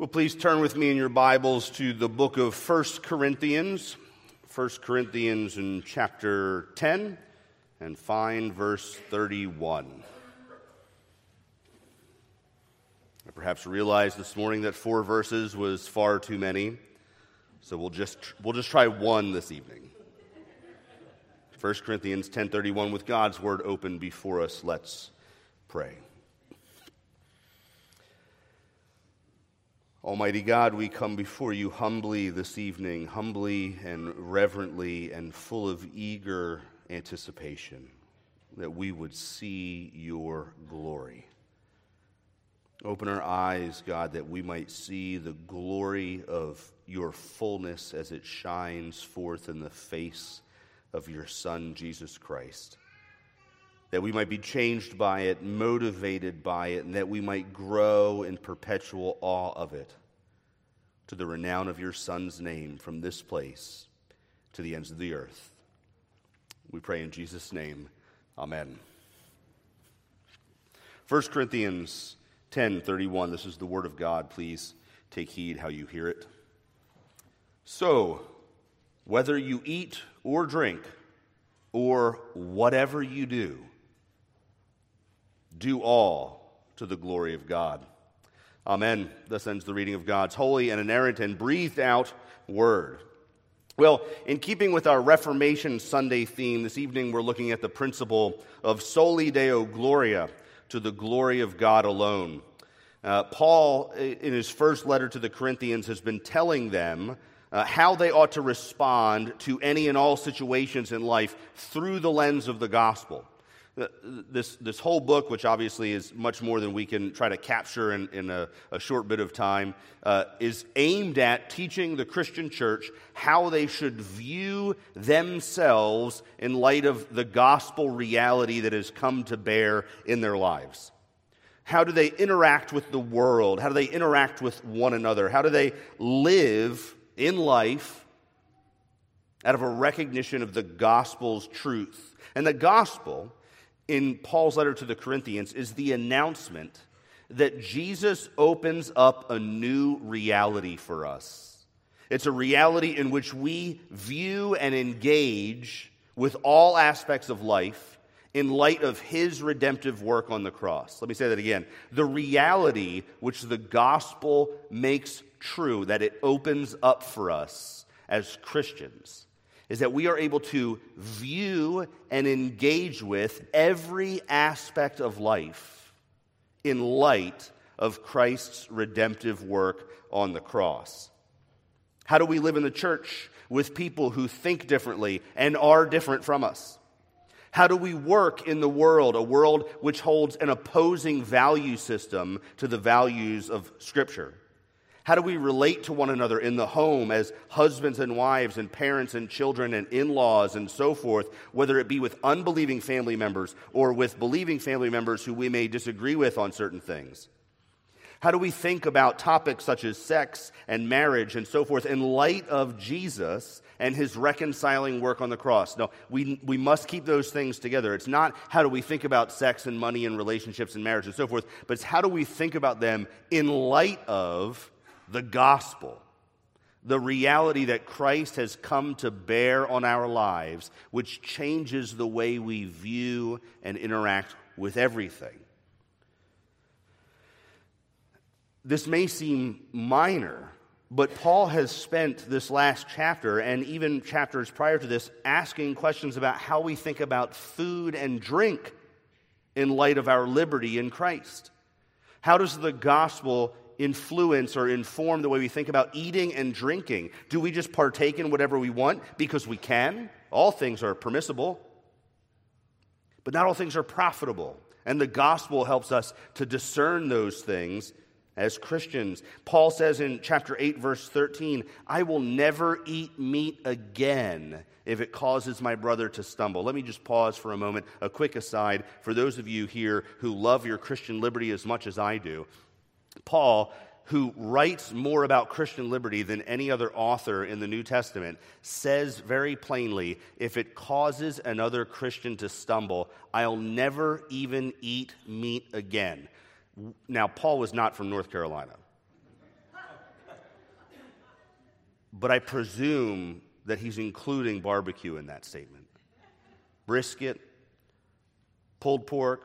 Well, please turn with me in your Bibles to the book of 1 Corinthians, 1 Corinthians in chapter 10, and find verse 31. I perhaps realized this morning that four verses was far too many, so we'll just, we'll just try one this evening. 1 Corinthians 10:31 with God's word open before us let's pray Almighty God, we come before you humbly this evening, humbly and reverently and full of eager anticipation that we would see your glory. Open our eyes, God, that we might see the glory of your fullness as it shines forth in the face of your Son, Jesus Christ. That we might be changed by it, motivated by it, and that we might grow in perpetual awe of it to the renown of your Son's name from this place to the ends of the earth. We pray in Jesus' name. Amen. 1 Corinthians 10 31. This is the word of God. Please take heed how you hear it. So, whether you eat or drink or whatever you do, do all to the glory of God. Amen. Thus ends the reading of God's holy and inerrant and breathed out word. Well, in keeping with our Reformation Sunday theme, this evening we're looking at the principle of soli deo gloria, to the glory of God alone. Uh, Paul, in his first letter to the Corinthians, has been telling them uh, how they ought to respond to any and all situations in life through the lens of the gospel. Uh, this, this whole book, which obviously is much more than we can try to capture in, in a, a short bit of time, uh, is aimed at teaching the Christian church how they should view themselves in light of the gospel reality that has come to bear in their lives. How do they interact with the world? How do they interact with one another? How do they live in life out of a recognition of the gospel's truth. And the gospel, in Paul's letter to the Corinthians, is the announcement that Jesus opens up a new reality for us. It's a reality in which we view and engage with all aspects of life in light of his redemptive work on the cross. Let me say that again. The reality which the gospel makes true, that it opens up for us as Christians, is that we are able to view and engage with every aspect of life in light of Christ's redemptive work on the cross. How do we live in the church with people who think differently and are different from us? How do we work in the world, a world which holds an opposing value system to the values of Scripture? How do we relate to one another in the home as husbands and wives and parents and children and in laws and so forth, whether it be with unbelieving family members or with believing family members who we may disagree with on certain things? How do we think about topics such as sex and marriage and so forth in light of Jesus and his reconciling work on the cross? No, we, we must keep those things together. It's not how do we think about sex and money and relationships and marriage and so forth, but it's how do we think about them in light of the gospel, the reality that Christ has come to bear on our lives, which changes the way we view and interact with everything. This may seem minor, but Paul has spent this last chapter and even chapters prior to this asking questions about how we think about food and drink in light of our liberty in Christ. How does the gospel influence or inform the way we think about eating and drinking? Do we just partake in whatever we want because we can? All things are permissible, but not all things are profitable. And the gospel helps us to discern those things as Christians. Paul says in chapter 8, verse 13, I will never eat meat again if it causes my brother to stumble. Let me just pause for a moment. A quick aside for those of you here who love your Christian liberty as much as I do. Paul, who writes more about Christian liberty than any other author in the New Testament, says very plainly if it causes another Christian to stumble, I'll never even eat meat again. Now, Paul was not from North Carolina. but I presume that he's including barbecue in that statement. Brisket, pulled pork,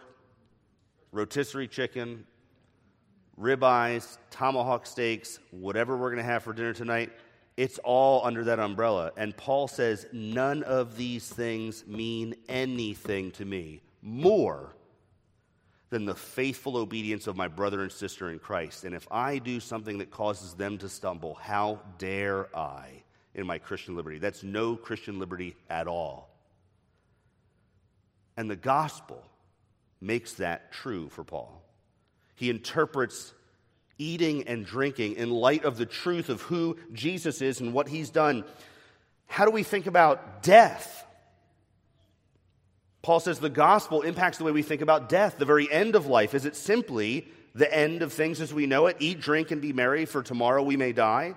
rotisserie chicken, ribeyes, tomahawk steaks, whatever we're going to have for dinner tonight, it's all under that umbrella. And Paul says, none of these things mean anything to me more than the faithful obedience of my brother and sister in Christ. And if I do something that causes them to stumble, how dare I in my Christian liberty? That's no Christian liberty at all. And the gospel makes that true for Paul. He interprets eating and drinking in light of the truth of who Jesus is and what he's done. How do we think about death? Paul says the gospel impacts the way we think about death, the very end of life. Is it simply the end of things as we know it? Eat, drink, and be merry, for tomorrow we may die?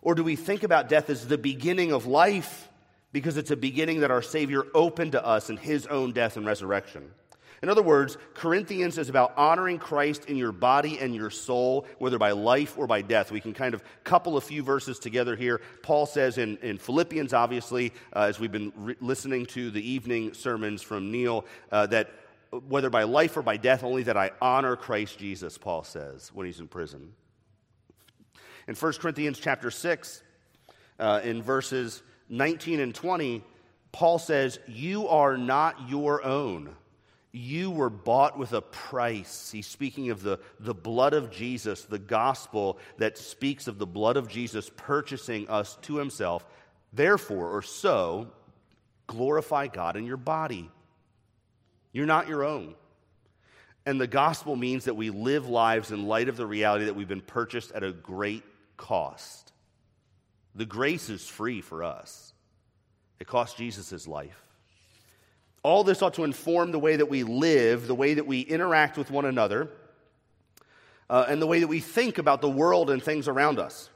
Or do we think about death as the beginning of life because it's a beginning that our Savior opened to us in his own death and resurrection? In other words, Corinthians is about honoring Christ in your body and your soul, whether by life or by death. We can kind of couple a few verses together here. Paul says in, in Philippians, obviously, uh, as we've been re- listening to the evening sermons from Neil, uh, that whether by life or by death, only that I honor Christ Jesus, Paul says when he's in prison. In 1 Corinthians chapter 6, uh, in verses 19 and 20, Paul says, You are not your own you were bought with a price. He's speaking of the, the blood of Jesus, the gospel that speaks of the blood of Jesus purchasing us to himself. Therefore, or so, glorify God in your body. You're not your own. And the gospel means that we live lives in light of the reality that we've been purchased at a great cost. The grace is free for us, it cost Jesus his life. All this ought to inform the way that we live, the way that we interact with one another, uh, and the way that we think about the world and things around us.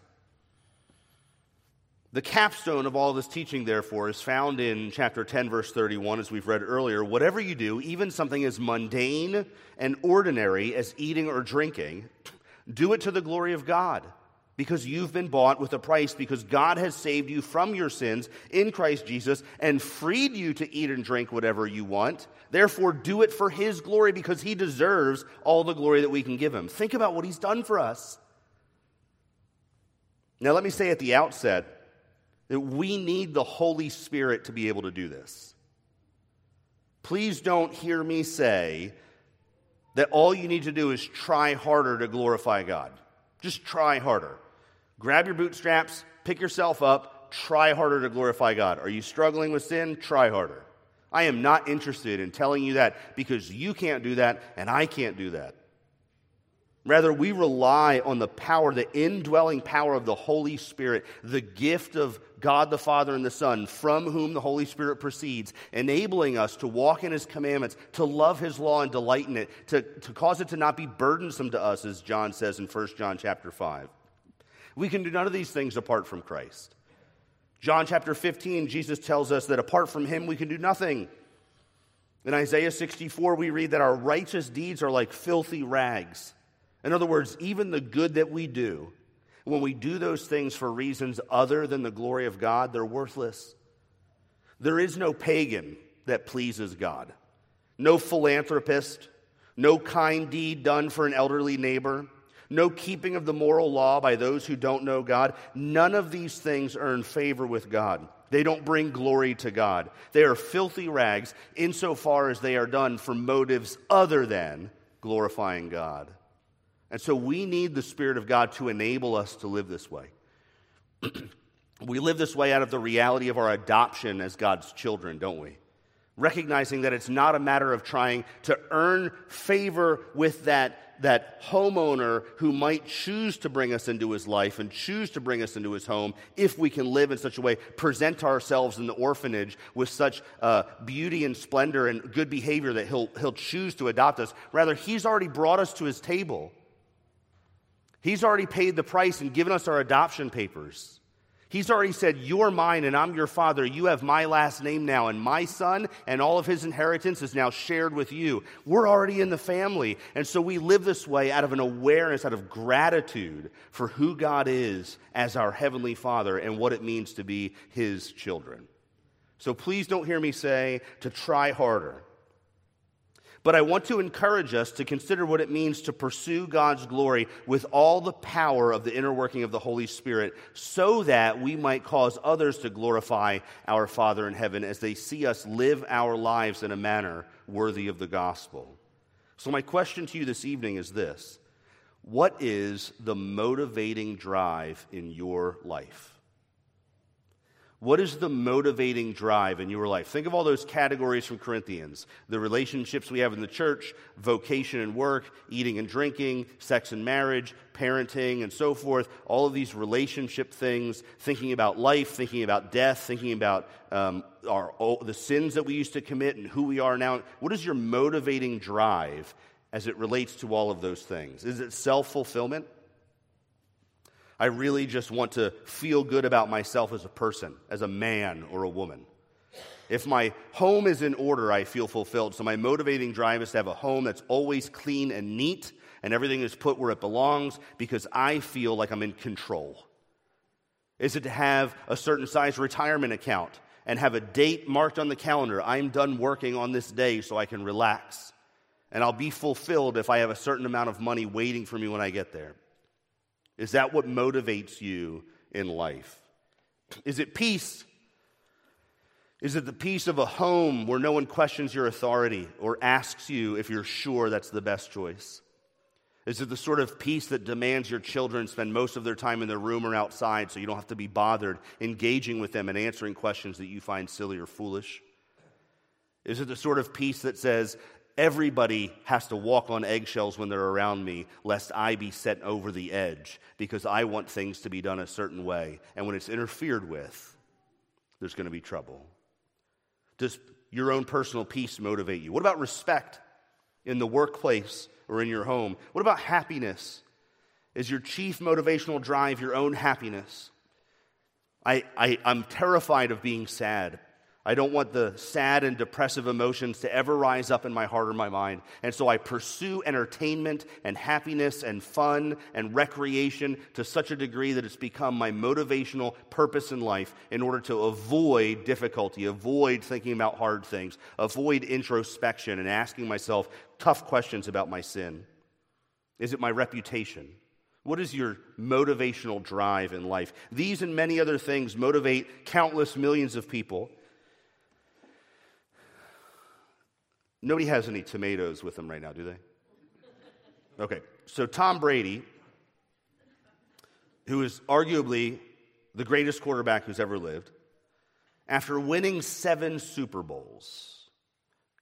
The capstone of all this teaching, therefore, is found in chapter 10, verse 31, as we've read earlier. Whatever you do, even something as mundane and ordinary as eating or drinking, do it to the glory of God because you've been bought with a price, because God has saved you from your sins in Christ Jesus and freed you to eat and drink whatever you want. Therefore, do it for His glory because He deserves all the glory that we can give Him. Think about what He's done for us. Now, let me say at the outset that we need the Holy Spirit to be able to do this. Please don't hear me say that all you need to do is try harder to glorify God. Just try harder. Grab your bootstraps, pick yourself up, try harder to glorify God. Are you struggling with sin? Try harder. I am not interested in telling you that because you can't do that and I can't do that. Rather, we rely on the power, the indwelling power of the Holy Spirit, the gift of God the Father and the Son, from whom the Holy Spirit proceeds, enabling us to walk in His commandments, to love His law and delight in it, to, to cause it to not be burdensome to us, as John says in 1 John chapter 5. We can do none of these things apart from Christ. John chapter 15, Jesus tells us that apart from him, we can do nothing. In Isaiah 64, we read that our righteous deeds are like filthy rags. In other words, even the good that we do, when we do those things for reasons other than the glory of God, they're worthless. There is no pagan that pleases God, no philanthropist, no kind deed done for an elderly neighbor, no keeping of the moral law by those who don't know God. None of these things earn favor with God. They don't bring glory to God. They are filthy rags insofar as they are done for motives other than glorifying God. And so we need the Spirit of God to enable us to live this way. we live this way out of the reality of our adoption as God's children, don't we? Recognizing that it's not a matter of trying to earn favor with that that homeowner who might choose to bring us into his life and choose to bring us into his home if we can live in such a way, present ourselves in the orphanage with such uh, beauty and splendor and good behavior that he'll, he'll choose to adopt us. Rather, he's already brought us to his table. He's already paid the price and given us our adoption papers. He's already said, You're mine and I'm your father. You have my last name now, and my son and all of his inheritance is now shared with you. We're already in the family. And so we live this way out of an awareness, out of gratitude for who God is as our heavenly father and what it means to be his children. So please don't hear me say to try harder. But I want to encourage us to consider what it means to pursue God's glory with all the power of the inner working of the Holy Spirit so that we might cause others to glorify our Father in heaven as they see us live our lives in a manner worthy of the gospel. So, my question to you this evening is this What is the motivating drive in your life? What is the motivating drive in your life? Think of all those categories from Corinthians the relationships we have in the church, vocation and work, eating and drinking, sex and marriage, parenting, and so forth. All of these relationship things, thinking about life, thinking about death, thinking about um, our, the sins that we used to commit and who we are now. What is your motivating drive as it relates to all of those things? Is it self fulfillment? I really just want to feel good about myself as a person, as a man or a woman. If my home is in order, I feel fulfilled. So my motivating drive is to have a home that's always clean and neat and everything is put where it belongs because I feel like I'm in control. Is it to have a certain size retirement account and have a date marked on the calendar? I'm done working on this day so I can relax. And I'll be fulfilled if I have a certain amount of money waiting for me when I get there. Is that what motivates you in life? Is it peace? Is it the peace of a home where no one questions your authority or asks you if you're sure that's the best choice? Is it the sort of peace that demands your children spend most of their time in their room or outside so you don't have to be bothered engaging with them and answering questions that you find silly or foolish? Is it the sort of peace that says, Everybody has to walk on eggshells when they're around me, lest I be set over the edge, because I want things to be done a certain way. And when it's interfered with, there's going to be trouble. Does your own personal peace motivate you? What about respect in the workplace or in your home? What about happiness? Is your chief motivational drive your own happiness? I, I, I'm terrified of being sad. I don't want the sad and depressive emotions to ever rise up in my heart or my mind. And so I pursue entertainment and happiness and fun and recreation to such a degree that it's become my motivational purpose in life in order to avoid difficulty, avoid thinking about hard things, avoid introspection and asking myself tough questions about my sin. Is it my reputation? What is your motivational drive in life? These and many other things motivate countless millions of people. Nobody has any tomatoes with them right now, do they? Okay, so Tom Brady, who is arguably the greatest quarterback who's ever lived, after winning seven Super Bowls,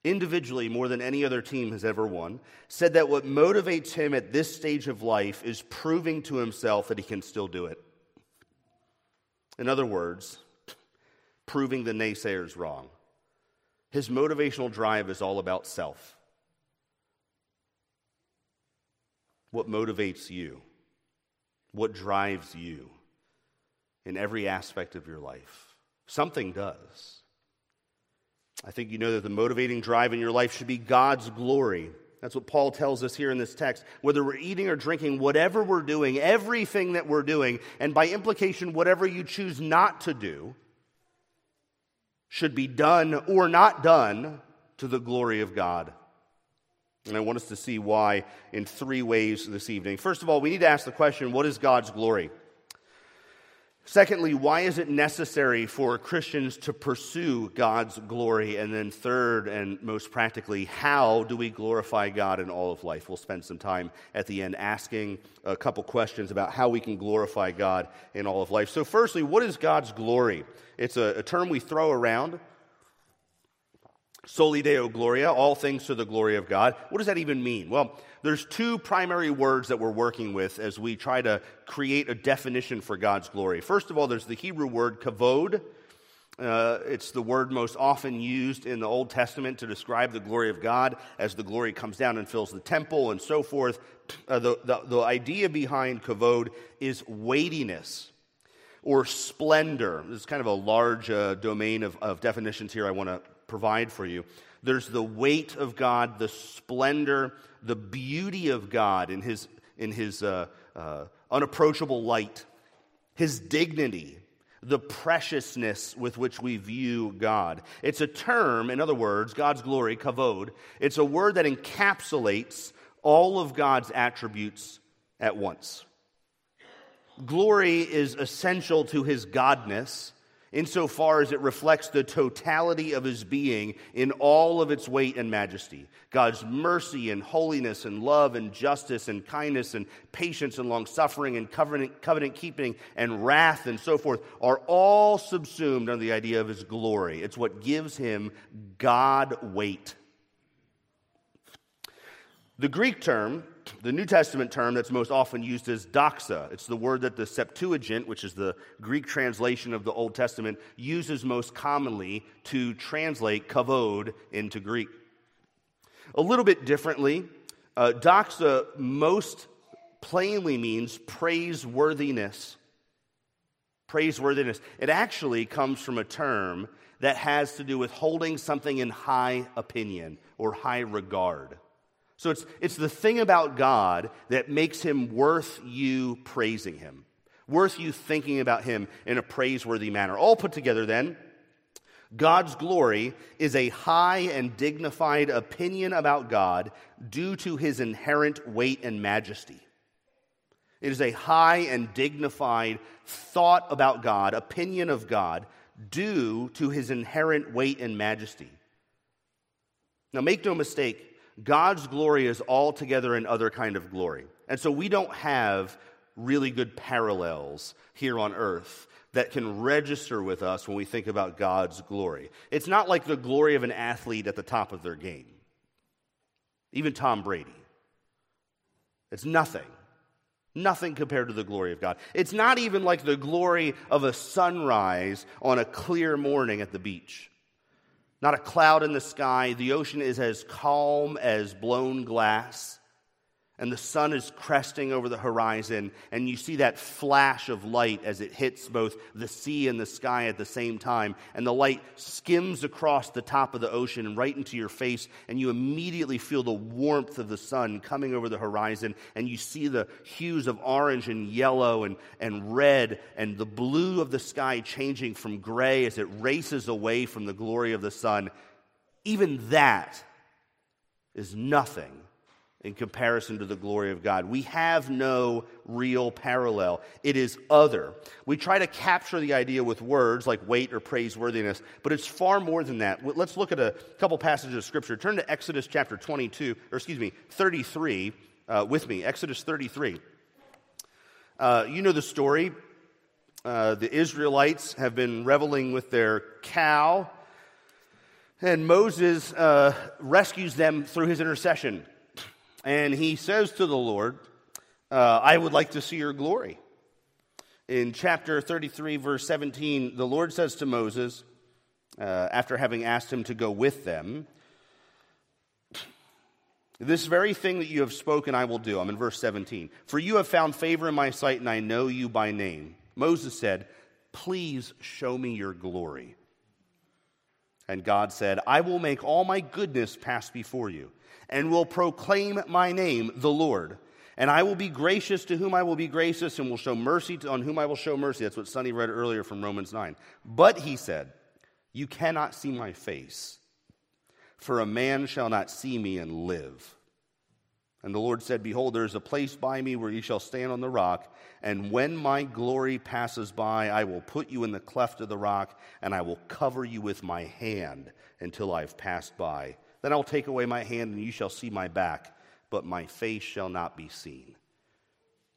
individually more than any other team has ever won, said that what motivates him at this stage of life is proving to himself that he can still do it. In other words, proving the naysayers wrong. His motivational drive is all about self. What motivates you? What drives you in every aspect of your life? Something does. I think you know that the motivating drive in your life should be God's glory. That's what Paul tells us here in this text. Whether we're eating or drinking, whatever we're doing, everything that we're doing, and by implication, whatever you choose not to do, should be done or not done to the glory of God. And I want us to see why in three ways this evening. First of all, we need to ask the question what is God's glory? Secondly, why is it necessary for Christians to pursue God's glory? And then, third and most practically, how do we glorify God in all of life? We'll spend some time at the end asking a couple questions about how we can glorify God in all of life. So, firstly, what is God's glory? It's a, a term we throw around. Soli Deo Gloria, all things to the glory of God. What does that even mean? Well, there's two primary words that we're working with as we try to create a definition for God's glory. First of all, there's the Hebrew word kavod. Uh, it's the word most often used in the Old Testament to describe the glory of God as the glory comes down and fills the temple and so forth. Uh, the, the, the idea behind kavod is weightiness. or splendor. This is kind of a large uh, domain of, of definitions here I want to provide for you. There's the weight of God, the splendor, the beauty of God in his, in his uh, uh, unapproachable light, his dignity, the preciousness with which we view God. It's a term, in other words, God's glory, kavod. It's a word that encapsulates all of God's attributes at once. Glory is essential to his godness insofar as it reflects the totality of his being in all of its weight and majesty. God's mercy and holiness and love and justice and kindness and patience and long suffering and covenant, covenant keeping and wrath and so forth are all subsumed under the idea of his glory. It's what gives him God weight. The Greek term the New Testament term that's most often used is doxa. It's the word that the Septuagint, which is the Greek translation of the Old Testament, uses most commonly to translate kavod into Greek. A little bit differently, uh, doxa most plainly means praiseworthiness. Praiseworthiness. It actually comes from a term that has to do with holding something in high opinion or high regard. So it's, it's the thing about God that makes him worth you praising him, worth you thinking about him in a praiseworthy manner. All put together, then, God's glory is a high and dignified opinion about God due to his inherent weight and majesty. It is a high and dignified thought about God, opinion of God, due to his inherent weight and majesty. Now, make no mistake, God's glory is altogether another kind of glory. And so we don't have really good parallels here on earth that can register with us when we think about God's glory. It's not like the glory of an athlete at the top of their game, even Tom Brady. It's nothing. Nothing compared to the glory of God. It's not even like the glory of a sunrise on a clear morning at the beach. Not a cloud in the sky. The ocean is as calm as blown glass and the sun is cresting over the horizon, and you see that flash of light as it hits both the sea and the sky at the same time, and the light skims across the top of the ocean and right into your face, and you immediately feel the warmth of the sun coming over the horizon, and you see the hues of orange and yellow and, and red, and the blue of the sky changing from gray as it races away from the glory of the sun. Even that is nothing in comparison to the glory of God. We have no real parallel. It is other. We try to capture the idea with words like weight or praiseworthiness, but it's far more than that. Let's look at a couple passages of Scripture. Turn to Exodus chapter 22, or excuse me, 33 uh, with me. Exodus 33. Uh, you know the story. Uh, the Israelites have been reveling with their cow, and Moses uh, rescues them through his intercession and he says to the Lord, uh, I would like to see your glory. In chapter 33, verse 17, the Lord says to Moses, uh, after having asked him to go with them, This very thing that you have spoken, I will do. I'm in verse 17. For you have found favor in my sight, and I know you by name. Moses said, Please show me your glory. And God said, I will make all my goodness pass before you and will proclaim my name, the Lord. And I will be gracious to whom I will be gracious, and will show mercy to, on whom I will show mercy. That's what Sonny read earlier from Romans 9. But he said, You cannot see my face, for a man shall not see me and live. And the Lord said, Behold, there is a place by me where you shall stand on the rock, and when my glory passes by, I will put you in the cleft of the rock, and I will cover you with my hand until I've passed by. Then I'll take away my hand, and you shall see my back, but my face shall not be seen.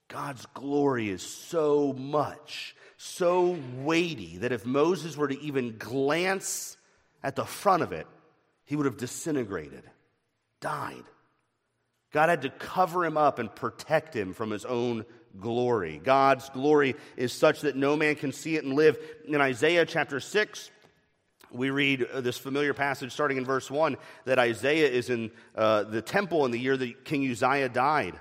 God's glory is so much, so weighty, that if Moses were to even glance at the front of it, he would have disintegrated, died. God had to cover him up and protect him from his own glory. God's glory is such that no man can see it and live. In Isaiah chapter 6, we read uh, this familiar passage starting in verse 1 that Isaiah is in uh, the temple in the year that King Uzziah died.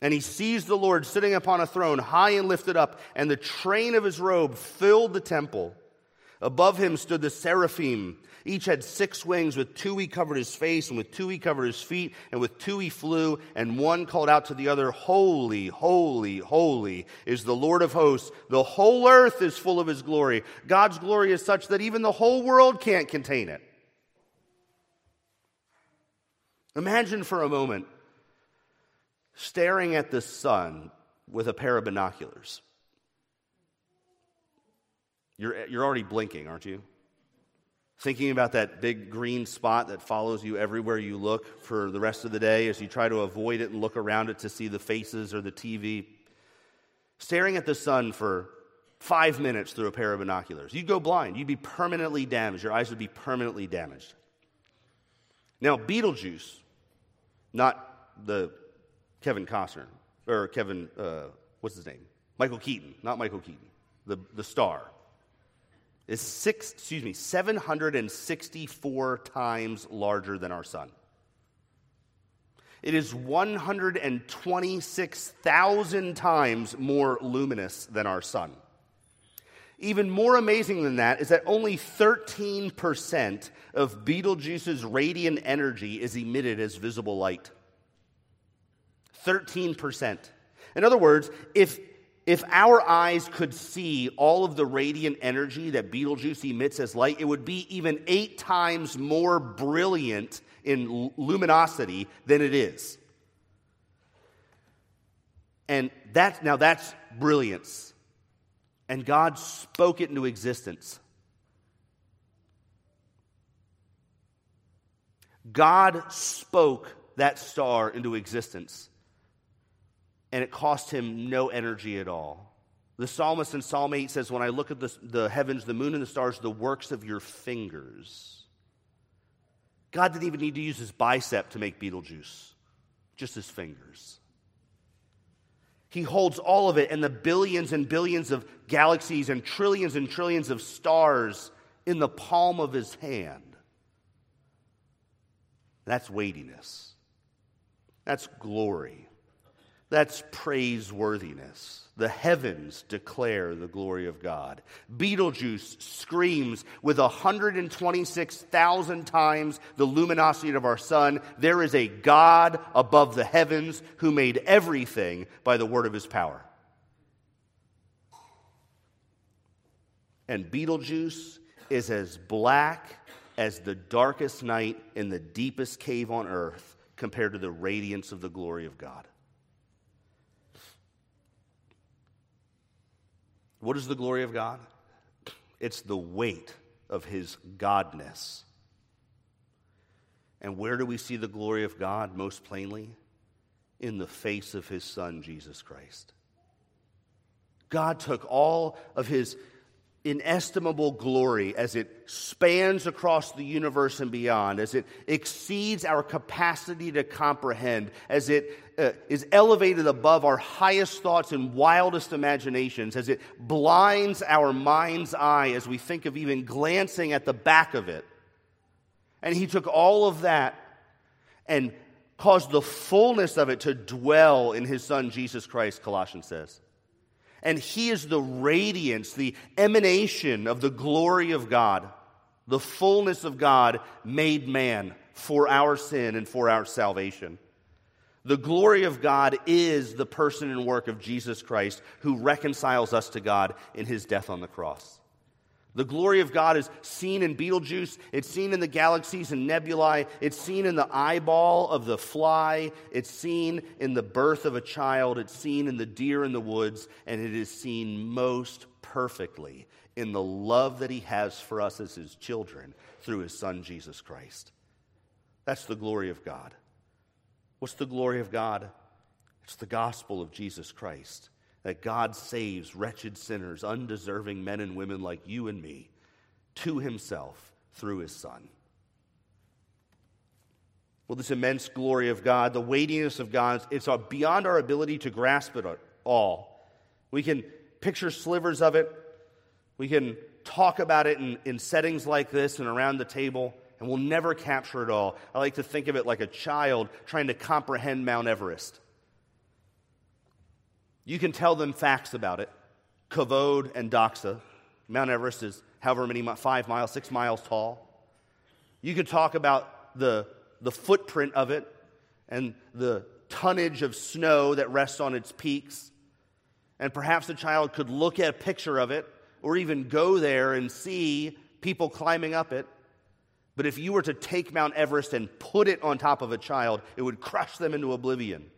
And he sees the Lord sitting upon a throne, high and lifted up, and the train of his robe filled the temple. Above him stood the seraphim. Each had six wings. With two he covered his face, and with two he covered his feet, and with two he flew. And one called out to the other, Holy, holy, holy is the Lord of hosts. The whole earth is full of his glory. God's glory is such that even the whole world can't contain it. Imagine for a moment staring at the sun with a pair of binoculars. You're, you're already blinking, aren't you? Thinking about that big green spot that follows you everywhere you look for the rest of the day as you try to avoid it and look around it to see the faces or the TV. Staring at the sun for five minutes through a pair of binoculars. You'd go blind. You'd be permanently damaged. Your eyes would be permanently damaged. Now, Beetlejuice, not the Kevin Costner, or Kevin, uh, what's his name? Michael Keaton, not Michael Keaton, the, the star is six, excuse me, 764 times larger than our sun. It is 126,000 times more luminous than our sun. Even more amazing than that is that only 13% of Betelgeuse's radiant energy is emitted as visible light. 13%. In other words, if if our eyes could see all of the radiant energy that Betelgeuse emits as light, it would be even eight times more brilliant in luminosity than it is. And that's now that's brilliance. And God spoke it into existence. God spoke that star into existence and it cost him no energy at all. The psalmist in Psalm 8 says, When I look at the, the heavens, the moon, and the stars, the works of your fingers. God didn't even need to use his bicep to make Betelgeuse, just his fingers. He holds all of it and the billions and billions of galaxies and trillions and trillions of stars in the palm of his hand. That's weightiness. That's glory. That's praiseworthiness. The heavens declare the glory of God. Betelgeuse screams with 126,000 times the luminosity of our sun. There is a God above the heavens who made everything by the word of his power. And Betelgeuse is as black as the darkest night in the deepest cave on earth compared to the radiance of the glory of God. What is the glory of God? It's the weight of his godness. And where do we see the glory of God most plainly? In the face of his son, Jesus Christ. God took all of his inestimable glory as it spans across the universe and beyond, as it exceeds our capacity to comprehend, as it uh, is elevated above our highest thoughts and wildest imaginations, as it blinds our mind's eye as we think of even glancing at the back of it. And he took all of that and caused the fullness of it to dwell in his son Jesus Christ, Colossians says. And he is the radiance, the emanation of the glory of God, the fullness of God made man for our sin and for our salvation. The glory of God is the person and work of Jesus Christ who reconciles us to God in his death on the cross. The glory of God is seen in Betelgeuse, it's seen in the galaxies and nebulae, it's seen in the eyeball of the fly, it's seen in the birth of a child, it's seen in the deer in the woods, and it is seen most perfectly in the love that he has for us as his children through his son Jesus Christ. That's the glory of God. What's the glory of God? It's the gospel of Jesus Christ that God saves wretched sinners, undeserving men and women like you and me, to himself through his Son. Well, this immense glory of God, the weightiness of God, it's beyond our ability to grasp it all. We can picture slivers of it. We can talk about it in, in settings like this and around the table, and we'll never capture it all. I like to think of it like a child trying to comprehend Mount Everest. You can tell them facts about it. Kavod and Doxa. Mount Everest is however many, five miles, six miles tall. You could talk about the, the footprint of it and the tonnage of snow that rests on its peaks. And perhaps the child could look at a picture of it or even go there and see people climbing up it. But if you were to take Mount Everest and put it on top of a child, it would crush them into oblivion.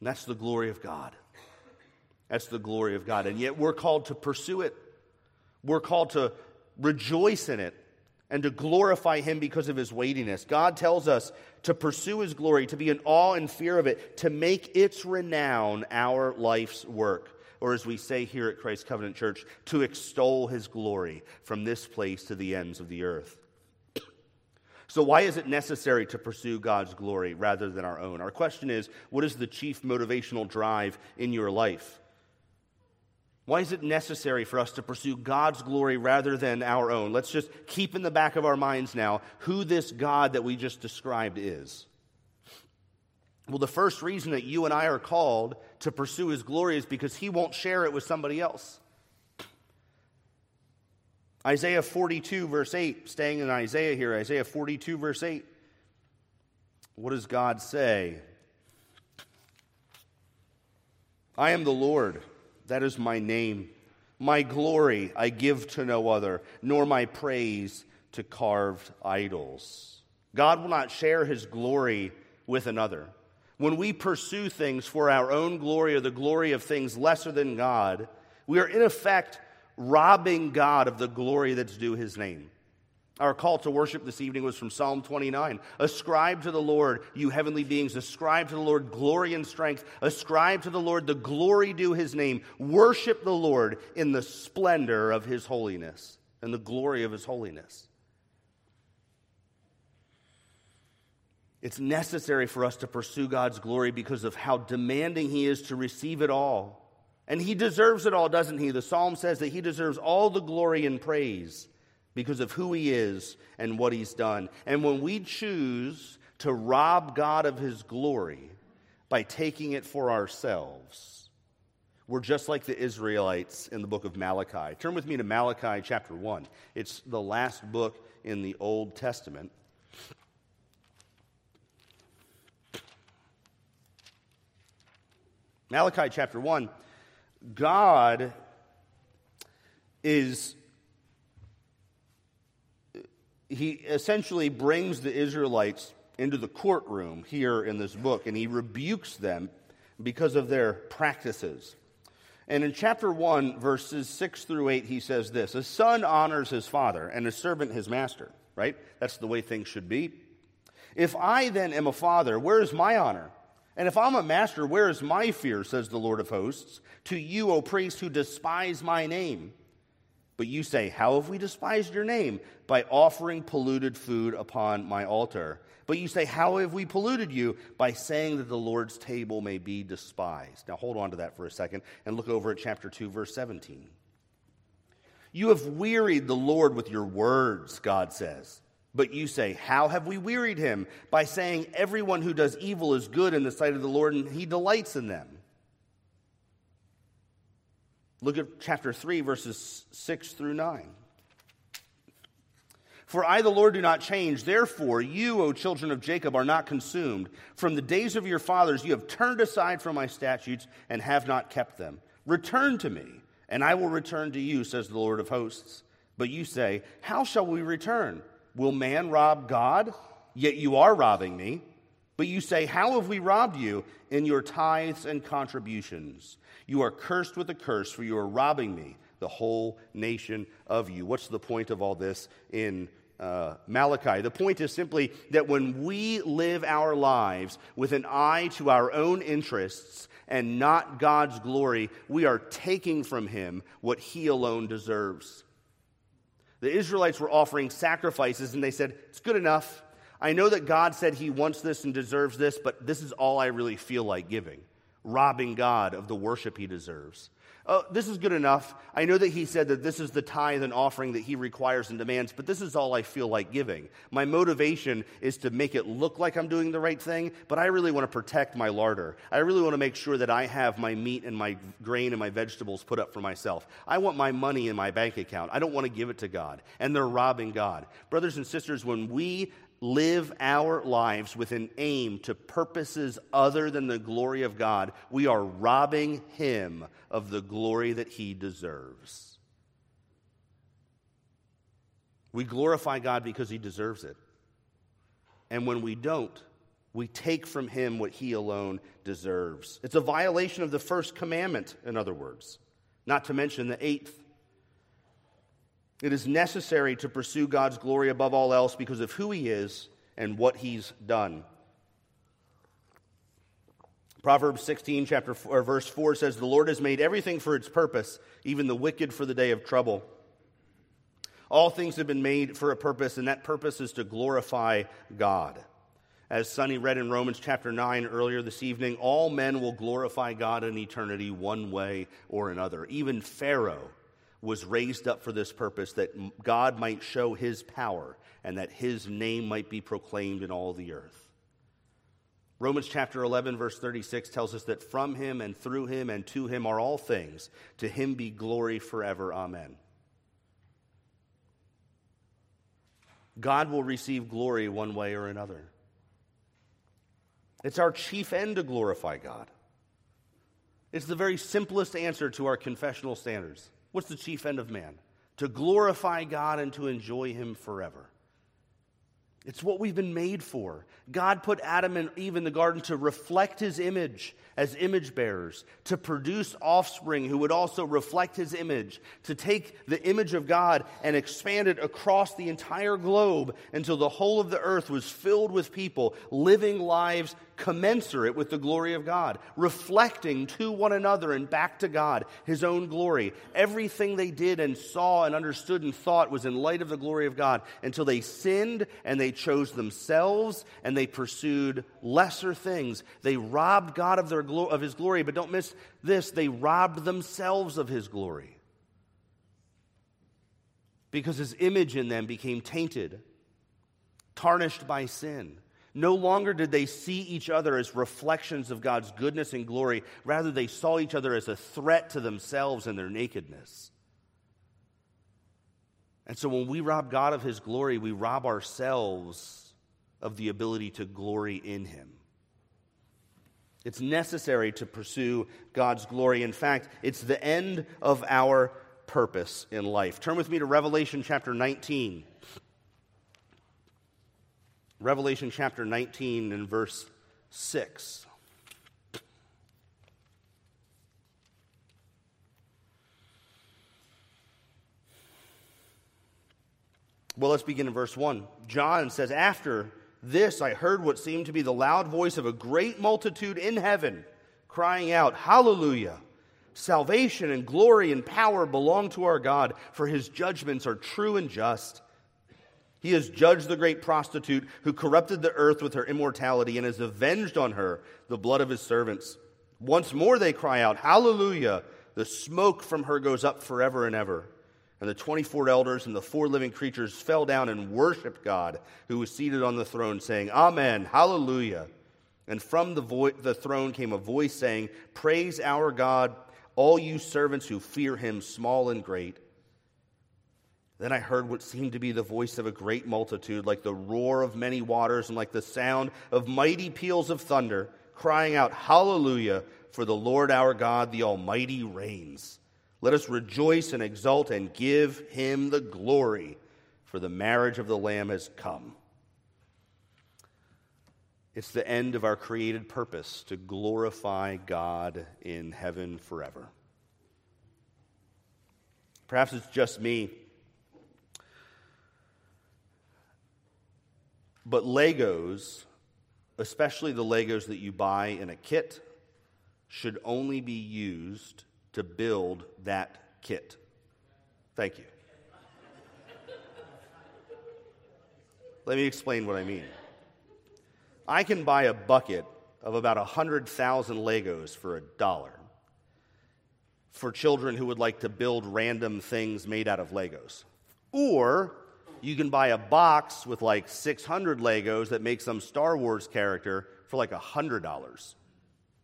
And that's the glory of God. That's the glory of God. And yet we're called to pursue it. We're called to rejoice in it and to glorify Him because of His weightiness. God tells us to pursue His glory, to be in awe and fear of it, to make its renown our life's work. Or as we say here at Christ Covenant Church, to extol His glory from this place to the ends of the earth. So, why is it necessary to pursue God's glory rather than our own? Our question is what is the chief motivational drive in your life? Why is it necessary for us to pursue God's glory rather than our own? Let's just keep in the back of our minds now who this God that we just described is. Well, the first reason that you and I are called to pursue his glory is because he won't share it with somebody else. Isaiah 42, verse 8, staying in Isaiah here, Isaiah 42, verse 8. What does God say? I am the Lord that is my name. My glory I give to no other, nor my praise to carved idols. God will not share his glory with another. When we pursue things for our own glory or the glory of things lesser than God, we are in effect robbing God of the glory that's due his name. Our call to worship this evening was from Psalm 29. Ascribe to the Lord, you heavenly beings, ascribe to the Lord glory and strength. Ascribe to the Lord the glory due his name. Worship the Lord in the splendor of his holiness and the glory of his holiness. It's necessary for us to pursue God's glory because of how demanding he is to receive it all. And he deserves it all, doesn't he? The psalm says that he deserves all the glory and praise because of who he is and what he's done. And when we choose to rob God of his glory by taking it for ourselves, we're just like the Israelites in the book of Malachi. Turn with me to Malachi chapter 1. It's the last book in the Old Testament. Malachi chapter 1, God is he essentially brings the Israelites into the courtroom here in this book, and he rebukes them because of their practices. And in chapter 1, verses 6 through 8, he says this A son honors his father, and a servant his master, right? That's the way things should be. If I then am a father, where is my honor? And if I'm a master, where is my fear, says the Lord of hosts? To you, O priest, who despise my name. But you say, How have we despised your name? By offering polluted food upon my altar. But you say, How have we polluted you? By saying that the Lord's table may be despised. Now hold on to that for a second and look over at chapter 2, verse 17. You have wearied the Lord with your words, God says. But you say, How have we wearied him? By saying, Everyone who does evil is good in the sight of the Lord, and he delights in them. Look at chapter 3, verses 6 through 9. For I, the Lord, do not change. Therefore, you, O children of Jacob, are not consumed. From the days of your fathers, you have turned aside from my statutes and have not kept them. Return to me, and I will return to you, says the Lord of hosts. But you say, How shall we return? Will man rob God? Yet you are robbing me. But you say, How have we robbed you? In your tithes and contributions. You are cursed with a curse, for you are robbing me, the whole nation of you. What's the point of all this in uh, Malachi? The point is simply that when we live our lives with an eye to our own interests and not God's glory, we are taking from Him what He alone deserves. The Israelites were offering sacrifices, and they said, It's good enough. I know that God said He wants this and deserves this, but this is all I really feel like giving robbing God of the worship he deserves. Oh, this is good enough. I know that he said that this is the tithe and offering that he requires and demands, but this is all I feel like giving. My motivation is to make it look like I'm doing the right thing, but I really want to protect my larder. I really want to make sure that I have my meat and my grain and my vegetables put up for myself. I want my money in my bank account. I don't want to give it to God. And they're robbing God. Brothers and sisters, when we live our lives with an aim to purposes other than the glory of God, we are robbing Him of the glory that He deserves. We glorify God because He deserves it. And when we don't, we take from Him what He alone deserves. It's a violation of the first commandment, in other words, not to mention the eighth it is necessary to pursue God's glory above all else because of who He is and what He's done. Proverbs 16, chapter four, verse 4 says, The Lord has made everything for its purpose, even the wicked for the day of trouble. All things have been made for a purpose, and that purpose is to glorify God. As Sonny read in Romans chapter 9 earlier this evening, all men will glorify God in eternity one way or another. Even Pharaoh was raised up for this purpose that God might show his power and that his name might be proclaimed in all the earth. Romans chapter 11, verse 36 tells us that from him and through him and to him are all things. To him be glory forever. Amen. God will receive glory one way or another. It's our chief end to glorify God. It's the very simplest answer to our confessional standards. What's the chief end of man? To glorify God and to enjoy Him forever. It's what we've been made for. God put Adam and Eve in the garden to reflect his image as image bearers, to produce offspring who would also reflect his image, to take the image of God and expand it across the entire globe until the whole of the earth was filled with people living lives commensurate with the glory of God, reflecting to one another and back to God his own glory. Everything they did and saw and understood and thought was in light of the glory of God until they sinned and they chose themselves and they pursued lesser things. They robbed God of, their glo- of his glory, but don't miss this they robbed themselves of his glory. Because his image in them became tainted, tarnished by sin. No longer did they see each other as reflections of God's goodness and glory. Rather, they saw each other as a threat to themselves and their nakedness. And so, when we rob God of his glory, we rob ourselves of the ability to glory in him. It's necessary to pursue God's glory. In fact, it's the end of our purpose in life. Turn with me to Revelation chapter 19. Revelation chapter 19 and verse 6. Well, let's begin in verse 1. John says, After this, I heard what seemed to be the loud voice of a great multitude in heaven, crying out, Hallelujah! Salvation and glory and power belong to our God, for his judgments are true and just. He has judged the great prostitute who corrupted the earth with her immortality and has avenged on her the blood of his servants. Once more they cry out, Hallelujah! The smoke from her goes up forever and ever. And the 24 elders and the four living creatures fell down and worshiped God, who was seated on the throne, saying, Amen, Hallelujah. And from the, vo- the throne came a voice saying, Praise our God, all you servants who fear him, small and great. Then I heard what seemed to be the voice of a great multitude, like the roar of many waters and like the sound of mighty peals of thunder, crying out, Hallelujah, for the Lord our God, the Almighty, reigns. Let us rejoice and exult and give him the glory, for the marriage of the Lamb has come. It's the end of our created purpose to glorify God in heaven forever. Perhaps it's just me But Legos, especially the Legos that you buy in a kit, should only be used to build that kit. Thank you. Let me explain what I mean. I can buy a bucket of about 100,000 Legos for a dollar for children who would like to build random things made out of Legos. Or you can buy a box with like 600 Legos that make some Star Wars character for like $100.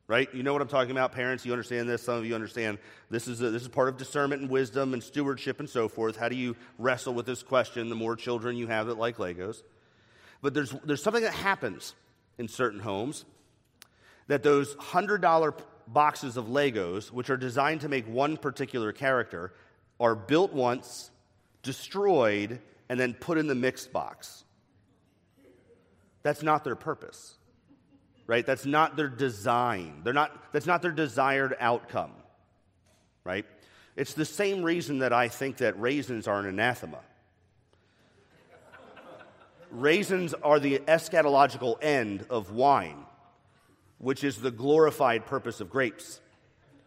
Right? You know what I'm talking about, parents? You understand this? Some of you understand this is, a, this is part of discernment and wisdom and stewardship and so forth. How do you wrestle with this question the more children you have that like Legos? But there's, there's something that happens in certain homes that those $100 boxes of Legos, which are designed to make one particular character, are built once, destroyed, and then put in the mixed box. That's not their purpose, right? That's not their design. They're not, that's not their desired outcome, right? It's the same reason that I think that raisins are an anathema. raisins are the eschatological end of wine which is the glorified purpose of grapes,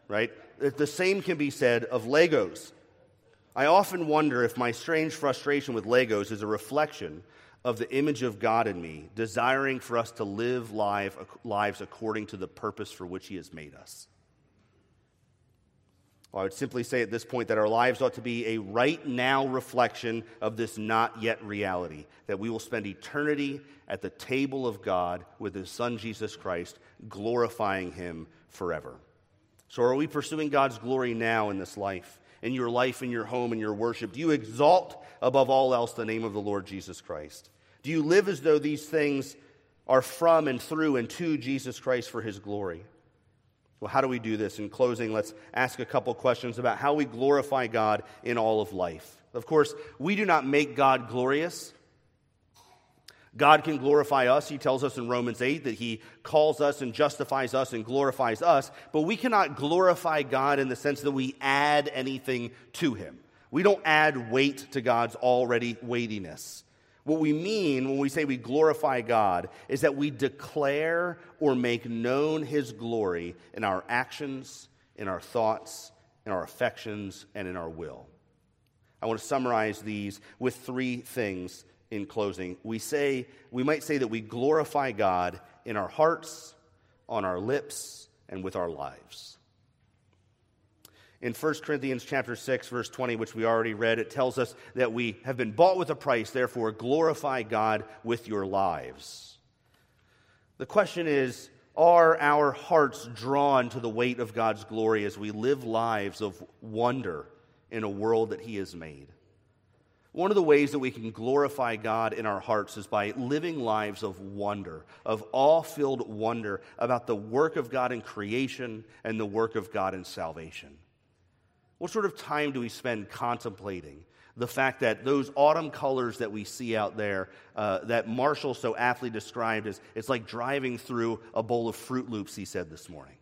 right? The same can be said of Legos. I often wonder if my strange frustration with Legos is a reflection of the image of God in me, desiring for us to live life, lives according to the purpose for which He has made us. Well, I would simply say at this point that our lives ought to be a right now reflection of this not yet reality, that we will spend eternity at the table of God with His Son Jesus Christ, glorifying Him forever. So, are we pursuing God's glory now in this life, in your life, in your home, in your worship? Do you exalt above all else the name of the Lord Jesus Christ? Do you live as though these things are from and through and to Jesus Christ for His glory? Well, how do we do this? In closing, let's ask a couple questions about how we glorify God in all of life. Of course, we do not make God glorious. God can glorify us. He tells us in Romans 8 that He calls us and justifies us and glorifies us, but we cannot glorify God in the sense that we add anything to Him. We don't add weight to God's already weightiness. What we mean when we say we glorify God is that we declare or make known His glory in our actions, in our thoughts, in our affections, and in our will. I want to summarize these with three things in closing. We say we might say that we glorify God in our hearts, on our lips, and with our lives in 1 Corinthians chapter 6 verse 20 which we already read it tells us that we have been bought with a price therefore glorify God with your lives. The question is are our hearts drawn to the weight of God's glory as we live lives of wonder in a world that he has made? One of the ways that we can glorify God in our hearts is by living lives of wonder, of awe filled wonder about the work of God in creation and the work of God in salvation. What sort of time do we spend contemplating the fact that those autumn colors that we see out there, uh, that Marshall so aptly described as it's like driving through a bowl of Froot Loops, he said this morning?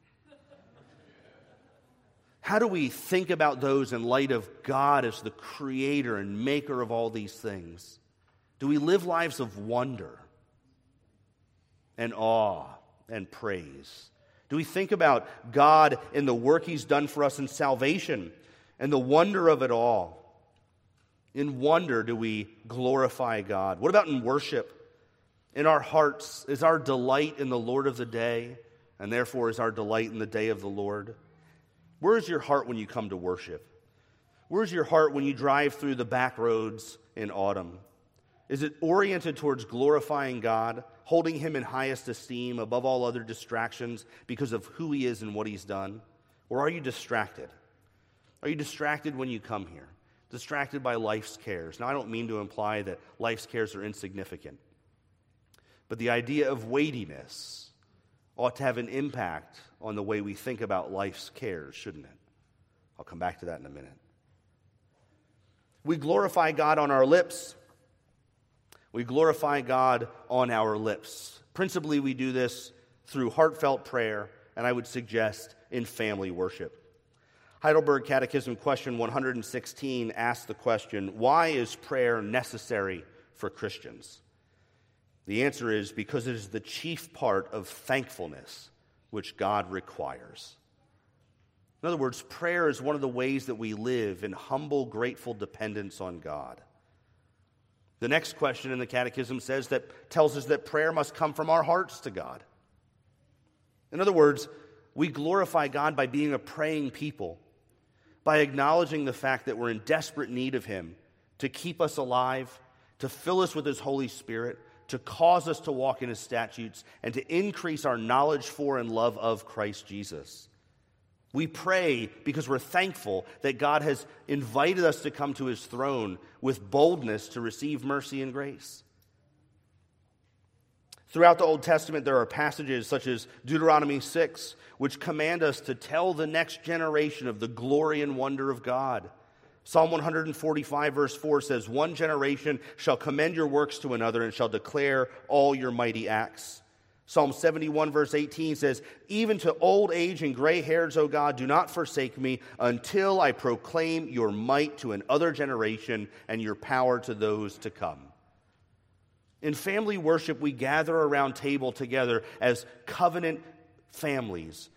How do we think about those in light of God as the creator and maker of all these things? Do we live lives of wonder and awe and praise? Do we think about God and the work He's done for us in salvation and the wonder of it all. In wonder do we glorify God. What about in worship? In our hearts, is our delight in the Lord of the day, and therefore is our delight in the day of the Lord? Where is your heart when you come to worship? Where's your heart when you drive through the back roads in autumn? Is it oriented towards glorifying God, holding Him in highest esteem above all other distractions because of who He is and what He's done? Or are you distracted? Are you distracted when you come here? Distracted by life's cares. Now, I don't mean to imply that life's cares are insignificant, but the idea of weightiness ought to have an impact on the way we think about life's cares, shouldn't it? I'll come back to that in a minute. We glorify God on our lips. We glorify God on our lips. Principally, we do this through heartfelt prayer, and I would suggest in family worship. Heidelberg Catechism question 116 asks the question Why is prayer necessary for Christians? The answer is because it is the chief part of thankfulness which God requires. In other words, prayer is one of the ways that we live in humble, grateful dependence on God. The next question in the Catechism says that tells us that prayer must come from our hearts to God. In other words, we glorify God by being a praying people, by acknowledging the fact that we're in desperate need of Him to keep us alive, to fill us with His Holy Spirit, to cause us to walk in His statutes, and to increase our knowledge for and love of Christ Jesus. We pray because we're thankful that God has invited us to come to His throne with boldness to receive mercy and grace. Throughout the Old Testament, there are passages such as Deuteronomy 6, which command us to tell the next generation of the glory and wonder of God. Psalm 145, verse 4 says, One generation shall commend your works to another and shall declare all your mighty acts. Psalm 71, verse 18 says, Even to old age and gray hairs, O God, do not forsake me until I proclaim your might to another generation and your power to those to come. In family worship, we gather around table together as covenant families,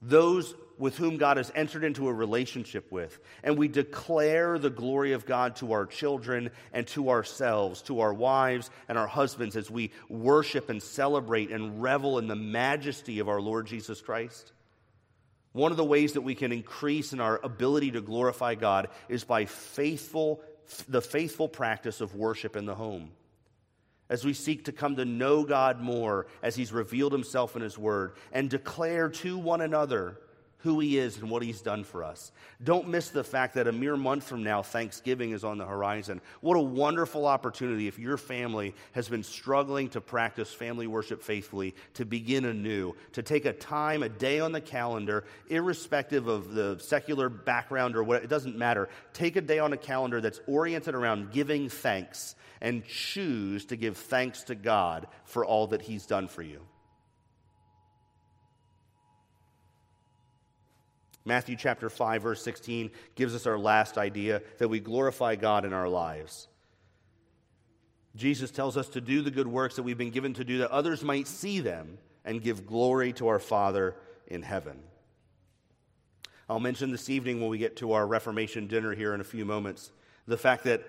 those with whom God has entered into a relationship with. And we declare the glory of God to our children and to ourselves, to our wives and our husbands, as we worship and celebrate and revel in the majesty of our Lord Jesus Christ. One of the ways that we can increase in our ability to glorify God is by faithful, the faithful practice of worship in the home as we seek to come to know God more as He's revealed Himself in His Word and declare to one another who He is and what He's done for us. Don't miss the fact that a mere month from now, Thanksgiving is on the horizon. What a wonderful opportunity if your family has been struggling to practice family worship faithfully to begin anew, to take a time, a day on the calendar, irrespective of the secular background or what, it doesn't matter. Take a day on a calendar that's oriented around giving thanks and choose to give thanks to God for all that He's done for you. Matthew chapter 5 verse 16 gives us our last idea that we glorify God in our lives. Jesus tells us to do the good works that we've been given to do that others might see them and give glory to our Father in heaven. I'll mention this evening when we get to our Reformation dinner here in a few moments the fact that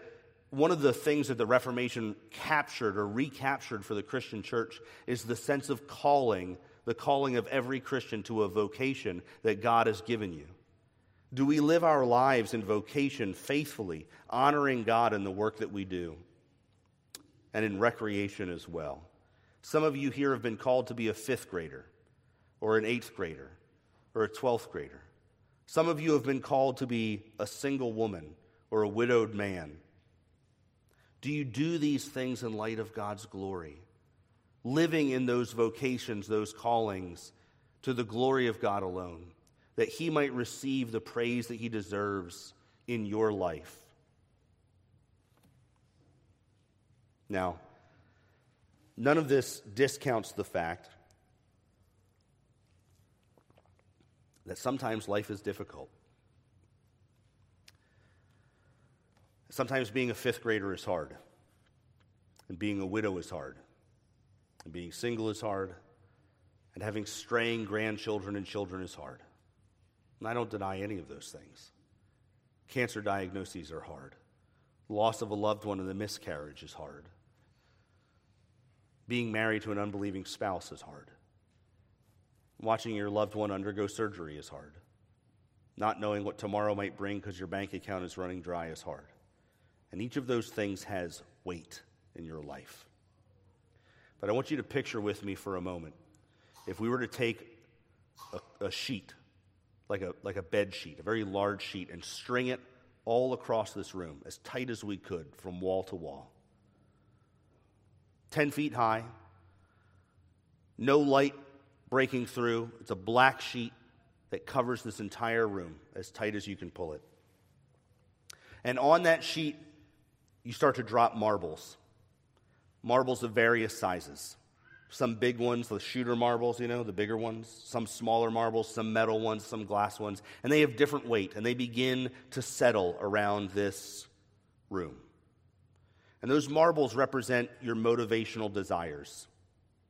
one of the things that the Reformation captured or recaptured for the Christian church is the sense of calling, the calling of every Christian to a vocation that God has given you. Do we live our lives in vocation faithfully, honoring God in the work that we do and in recreation as well? Some of you here have been called to be a fifth grader or an eighth grader or a twelfth grader. Some of you have been called to be a single woman or a widowed man do you do these things in light of God's glory? Living in those vocations, those callings, to the glory of God alone, that He might receive the praise that He deserves in your life. Now, none of this discounts the fact that sometimes life is difficult. Sometimes being a fifth grader is hard, and being a widow is hard, and being single is hard, and having straying grandchildren and children is hard. And I don't deny any of those things. Cancer diagnoses are hard. Loss of a loved one in a miscarriage is hard. Being married to an unbelieving spouse is hard. Watching your loved one undergo surgery is hard. Not knowing what tomorrow might bring because your bank account is running dry is hard. And each of those things has weight in your life. But I want you to picture with me for a moment if we were to take a, a, sheet, like a, like a bed sheet, a very large sheet, and string it all across this room as tight as we could from wall to wall. 10 feet high, no light breaking through. It's a black sheet that covers this entire room as tight as you can pull it. And on that sheet you start to drop marbles. Marbles of various sizes. Some big ones, the shooter marbles, you know, the bigger ones, some smaller marbles, some metal ones, some glass ones, and they have different weight, and they begin to settle around this room. And those marbles represent your motivational desires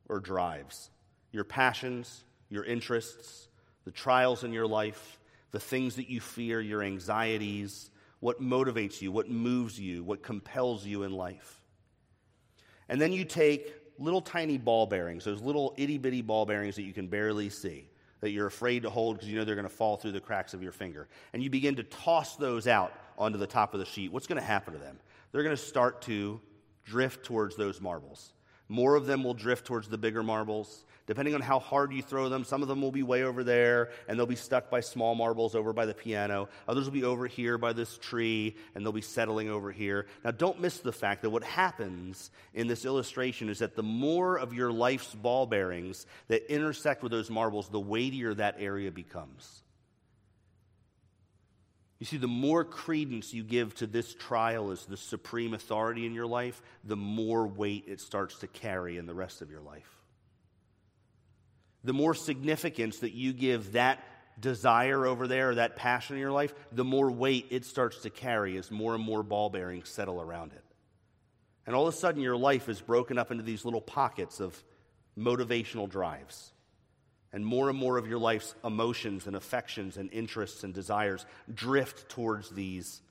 or drives, your passions, your interests, the trials in your life, the things that you fear, your anxieties, what motivates you, what moves you, what compels you in life. And then you take little tiny ball bearings, those little itty bitty ball bearings that you can barely see, that you're afraid to hold because you know they're going to fall through the cracks of your finger. And you begin to toss those out onto the top of the sheet. What's going to happen to them? They're going to start to drift towards those marbles. More of them will drift towards the bigger marbles. Depending on how hard you throw them, some of them will be way over there and they'll be stuck by small marbles over by the piano. Others will be over here by this tree and they'll be settling over here. Now, don't miss the fact that what happens in this illustration is that the more of your life's ball bearings that intersect with those marbles, the weightier that area becomes. You see, the more credence you give to this trial as the supreme authority in your life, the more weight it starts to carry in the rest of your life. The more significance that you give that desire over there, that passion in your life, the more weight it starts to carry as more and more ball bearings settle around it. And all of a sudden, your life is broken up into these little pockets of motivational drives. And more and more of your life's emotions and affections and interests and desires drift towards these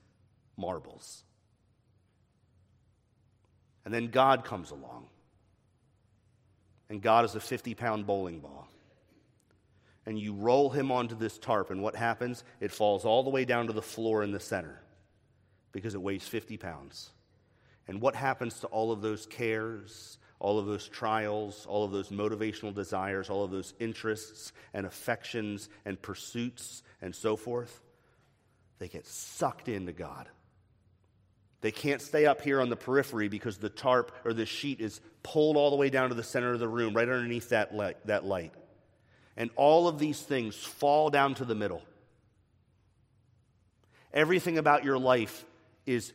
marbles. And then God comes along. And God is a 50 pound bowling ball. And you roll him onto this tarp, and what happens? It falls all the way down to the floor in the center because it weighs 50 pounds. And what happens to all of those cares all of those trials, all of those motivational desires, all of those interests and affections and pursuits and so forth, they get sucked into God. They can't stay up here on the periphery because the tarp or the sheet is pulled all the way down to the center of the room, right underneath that light. That light. And all of these things fall down to the middle. Everything about your life is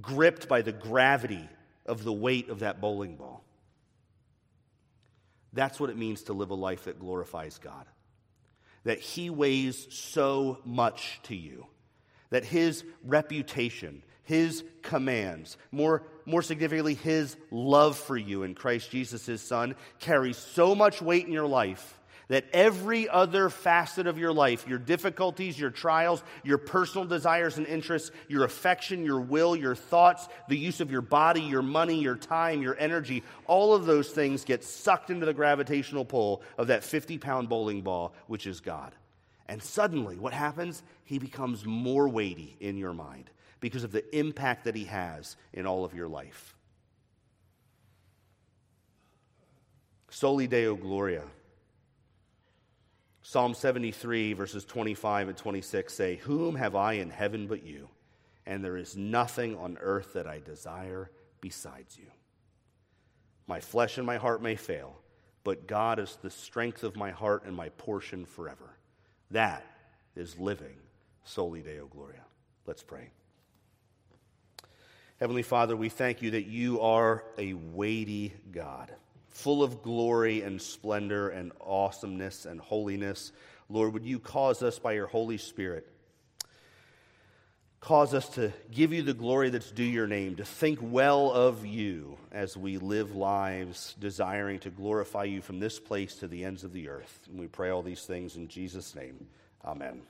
gripped by the gravity of the weight of that bowling ball. That's what it means to live a life that glorifies God. That He weighs so much to you, that His reputation, His commands, more, more significantly, His love for you in Christ Jesus, His Son, carries so much weight in your life that every other facet of your life, your difficulties, your trials, your personal desires and interests, your affection, your will, your thoughts, the use of your body, your money, your time, your energy, all of those things get sucked into the gravitational pull of that 50 pound bowling ball, which is God. And suddenly, what happens? He becomes more weighty in your mind because of the impact that he has in all of your life. Soli Deo Gloria. Psalm 73, verses 25 and 26 say, Whom have I in heaven but you? And there is nothing on earth that I desire besides you. My flesh and my heart may fail, but God is the strength of my heart and my portion forever. That is living soli Deo Gloria. Let's pray. Heavenly Father, we thank you that you are a weighty God full of glory and splendor and awesomeness and holiness. Lord, would you cause us by your Holy Spirit, cause us to give you the glory that's due your name, to think well of you as we live lives desiring to glorify you from this place to the ends of the earth. And we pray all these things in Jesus' name. Amen.